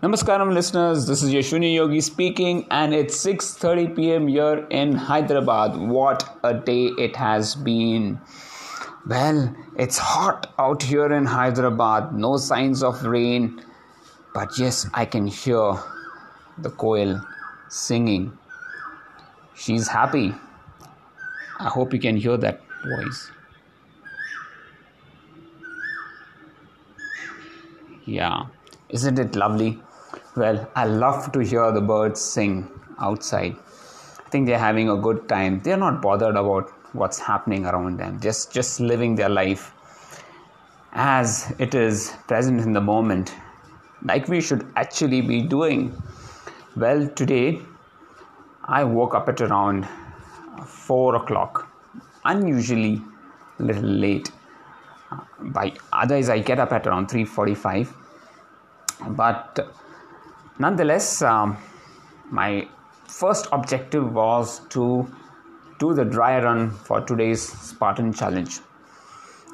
Namaskaram listeners, this is Yashwini Yogi speaking and it's 6:30 p.m. here in Hyderabad. What a day it has been. Well, it's hot out here in Hyderabad. No signs of rain. But yes, I can hear the koel singing. She's happy. I hope you can hear that voice. Yeah, isn't it lovely? Well, I love to hear the birds sing outside. I think they're having a good time. They're not bothered about what's happening around them, just, just living their life as it is present in the moment, like we should actually be doing. Well, today I woke up at around 4 o'clock, unusually a little late. By otherwise, I get up at around 3:45. But nonetheless, um, my first objective was to do the dry run for today's Spartan challenge.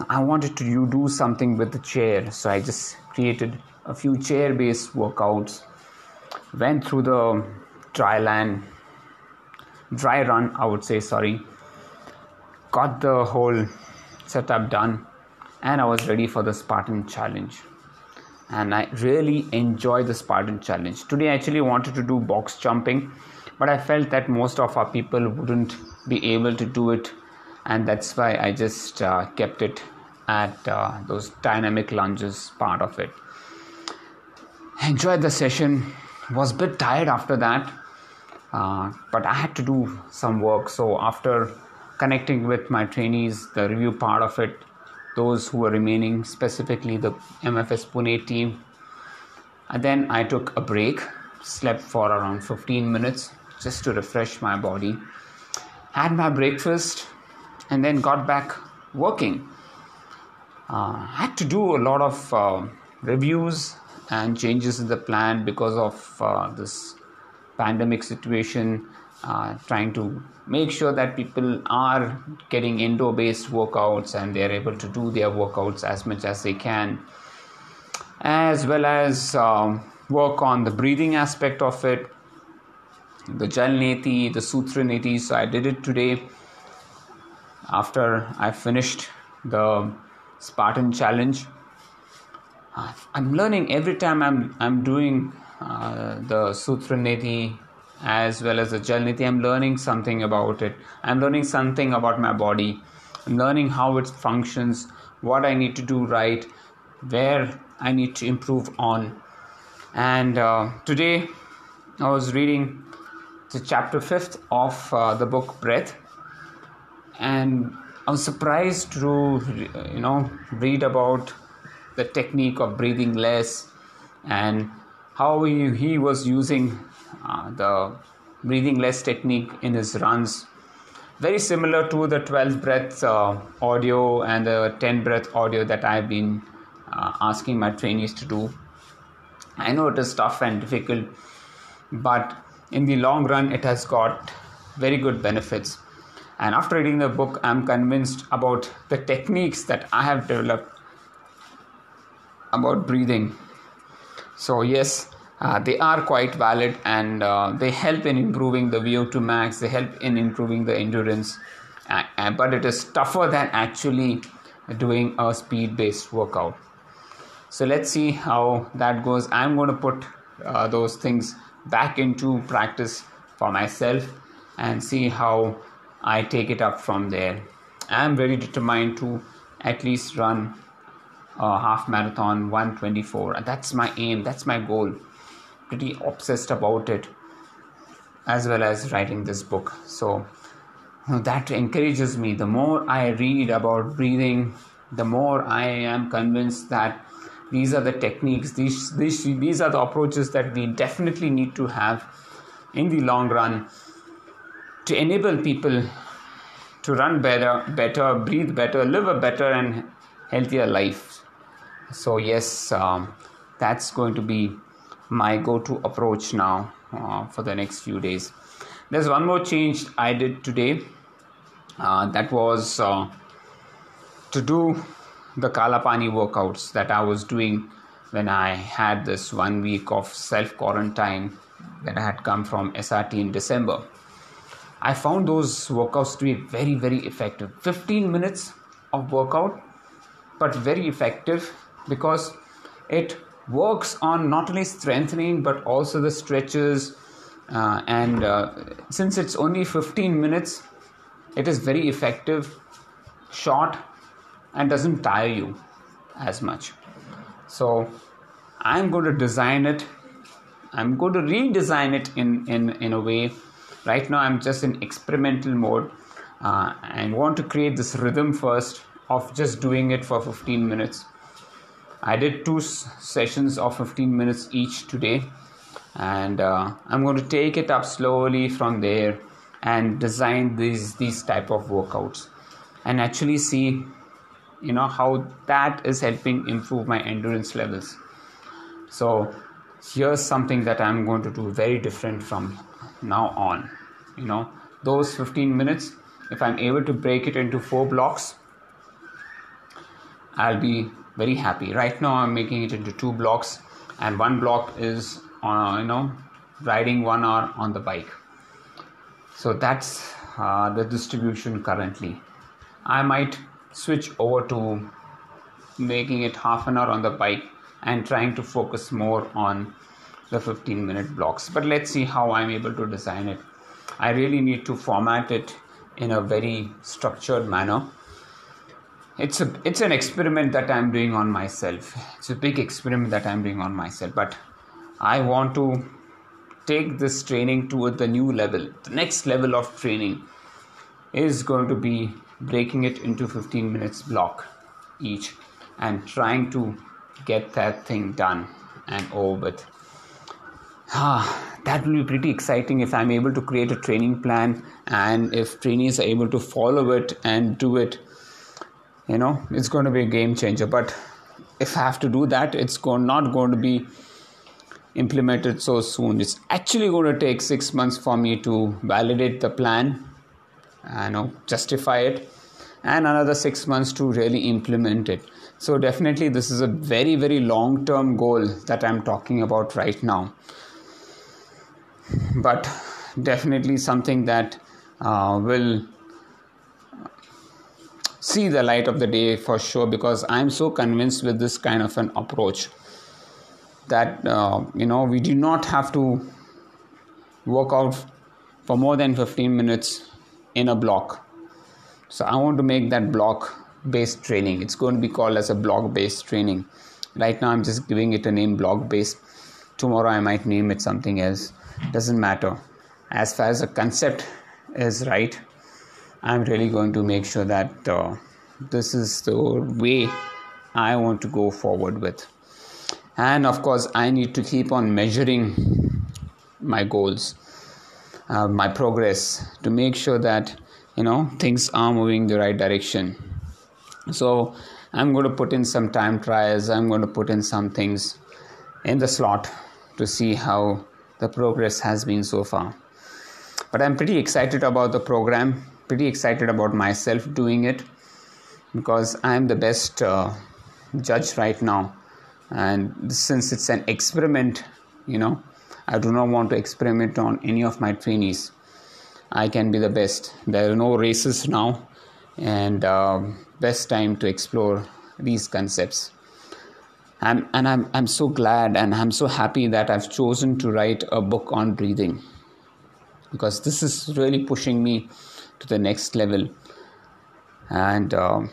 I wanted to do something with the chair, so I just created a few chair based workouts, went through the dry land, dry run, I would say, sorry, got the whole setup done, and I was ready for the Spartan challenge and I really enjoy the Spartan challenge. Today, I actually wanted to do box jumping, but I felt that most of our people wouldn't be able to do it, and that's why I just uh, kept it at uh, those dynamic lunges part of it. Enjoyed the session, was a bit tired after that, uh, but I had to do some work. So, after connecting with my trainees, the review part of it those who were remaining, specifically the MFS Pune team. And then I took a break, slept for around 15 minutes just to refresh my body, had my breakfast, and then got back working. Uh, had to do a lot of uh, reviews and changes in the plan because of uh, this pandemic situation uh, trying to make sure that people are getting indoor based workouts and they're able to do their workouts as much as they can as well as um, work on the breathing aspect of it. The jalneti the sutra neti so i did it today after i finished the spartan challenge. I'm learning every time i'm i'm doing uh, the sutra neti as well as the Jalneti. I'm learning something about it. I'm learning something about my body. I'm learning how it functions, what I need to do right, where I need to improve on. And uh, today I was reading the chapter fifth of uh, the book Breath, and I was surprised to you know read about the technique of breathing less and how he, he was using the breathing less technique in his runs. Very similar to the 12 breath uh, audio and the 10 breath audio that I've been uh, asking my trainees to do. I know it is tough and difficult, but in the long run, it has got very good benefits. And after reading the book, I'm convinced about the techniques that I have developed about breathing. So, yes, uh, they are quite valid and uh, they help in improving the VO2 max, they help in improving the endurance, uh, but it is tougher than actually doing a speed based workout. So let's see how that goes. I'm going to put uh, those things back into practice for myself and see how I take it up from there. I'm very determined to at least run a half marathon 124. That's my aim, that's my goal pretty obsessed about it as well as writing this book. So that encourages me. The more i read about breathing the more i am convinced that these are the techniques these, these, these are the approaches that we definitely need to have in the long run to enable people to run better better breathe better live a better and healthier life. So yes um, that's going to be my go-to approach now uh, for the next few days there's one more change i did today uh, that was uh, to do the kalapani workouts that i was doing when I had this one week of self quarantine that I had come from SRT in December. I found those workouts to be very, very effective. 15 minutes of workout, but very effective because it works on not only strengthening but also the stretches. Uh, and uh, since it's only 15 minutes, it is very effective, short, and doesn't tire you as much. So I'm going to design it. I'm going to redesign it in, in, in a way. Right now, I'm just in experimental mode uh, and want to create this rhythm first of just doing it for 15 minutes. I did two sessions of 15 minutes each today, and uh, I'm going to take it up slowly from there and design these these type of workouts. And actually see you know how that is helping improve my endurance levels. So here's something that i'm going to do very different from now on. You know those 15 minutes if i'm able to break it into four blocks i'll be very happy. Right now i'm making it into two blocks and one block is uh, you know riding one hour on the bike. So that's uh, the distribution currently. I might switch over to making it half an hour on the bike and trying to focus more on the 15 minute blocks. But let's see how i'm able to design it. I really need to format it in a very structured manner it's a it's an experiment that i'm doing on myself. It's a big experiment that i'm doing on myself but i want to take this training to the new level. The next level of training is going to be breaking it into 15 minutes block each and trying to get that thing done and over with. Ah, that will be pretty exciting if i'm able to create a training plan and if trainees are able to follow it and do it you know it's going to be a game changer. But if i have to do that it's going, not going to be implemented so soon. It's actually going to take six months for me to validate the plan you know justify it and another six months to really implement it. So definitely this is a very very long term goal that i'm talking about right now. But definitely something that uh, will see the light of the day for sure because i'm so convinced with this kind of an approach that uh, you know we do not have to work out for more than 15 minutes in a block. So i want to make that block based training. It's going to be called as a block based training. Right now i'm just giving it a name block based tomorrow i might name it something else. Doesn't matter. As far as the concept is right I'm really going to make sure that uh, this is the way I want to go forward with. And of course, I need to keep on measuring my goals, uh, my progress to make sure that you know things are moving the right direction. So I'm going to put in some time trials. I'm going to put in some things in the slot to see how the progress has been so far. But I'm pretty excited about the program pretty excited about myself doing it because I'm the best uh, judge right now. And since it's an experiment, you know, I do not want to experiment on any of my trainees. I can be the best. There are no races now, and uh, best time to explore these concepts. I'm, and I'm, I'm so glad and I'm so happy that I've chosen to write a book on breathing because this is really pushing me to the next level. And um,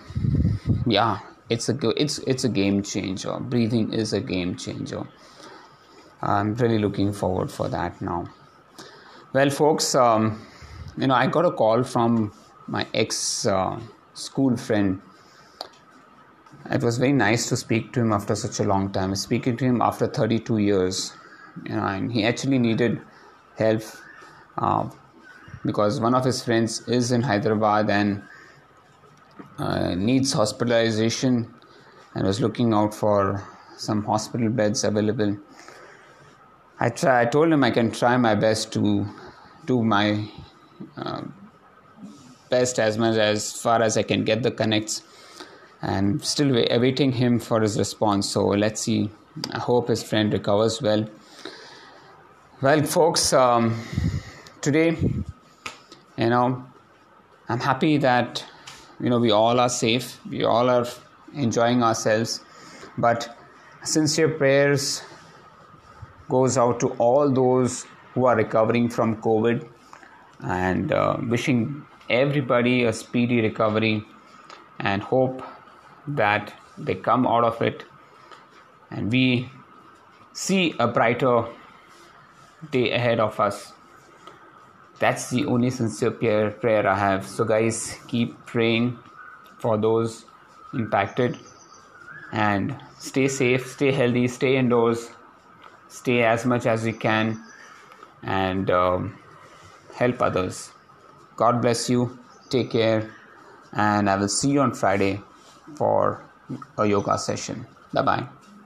yeah it's a it's it's a game changer. Breathing is a game changer. I'm really looking forward for that now. Well folks um, you know i got a call from my ex uh, school friend. It was very nice to speak to him after such a long time. Speaking to him after 32 years you know and he actually needed help uh, because one of his friends is in Hyderabad and uh, needs hospitalization and was looking out for some hospital beds available. I try. I told him I can try my best to do my uh, best as much as far as I can get the connects, and still awaiting him for his response. So let's see I hope his friend recovers well. Well, folks, um, today, you know, I'm happy that you know we all are safe. We all are enjoying ourselves, but sincere prayers goes out to all those who are recovering from COVID and uh, wishing everybody a speedy recovery and hope that they come out of it and we see a brighter day ahead of us. That's the only sincere prayer, prayer I have. So, guys, keep praying for those impacted and stay safe, stay healthy, stay indoors, stay as much as you can, and um, help others. God bless you. Take care, and I will see you on Friday for a yoga session. Bye bye.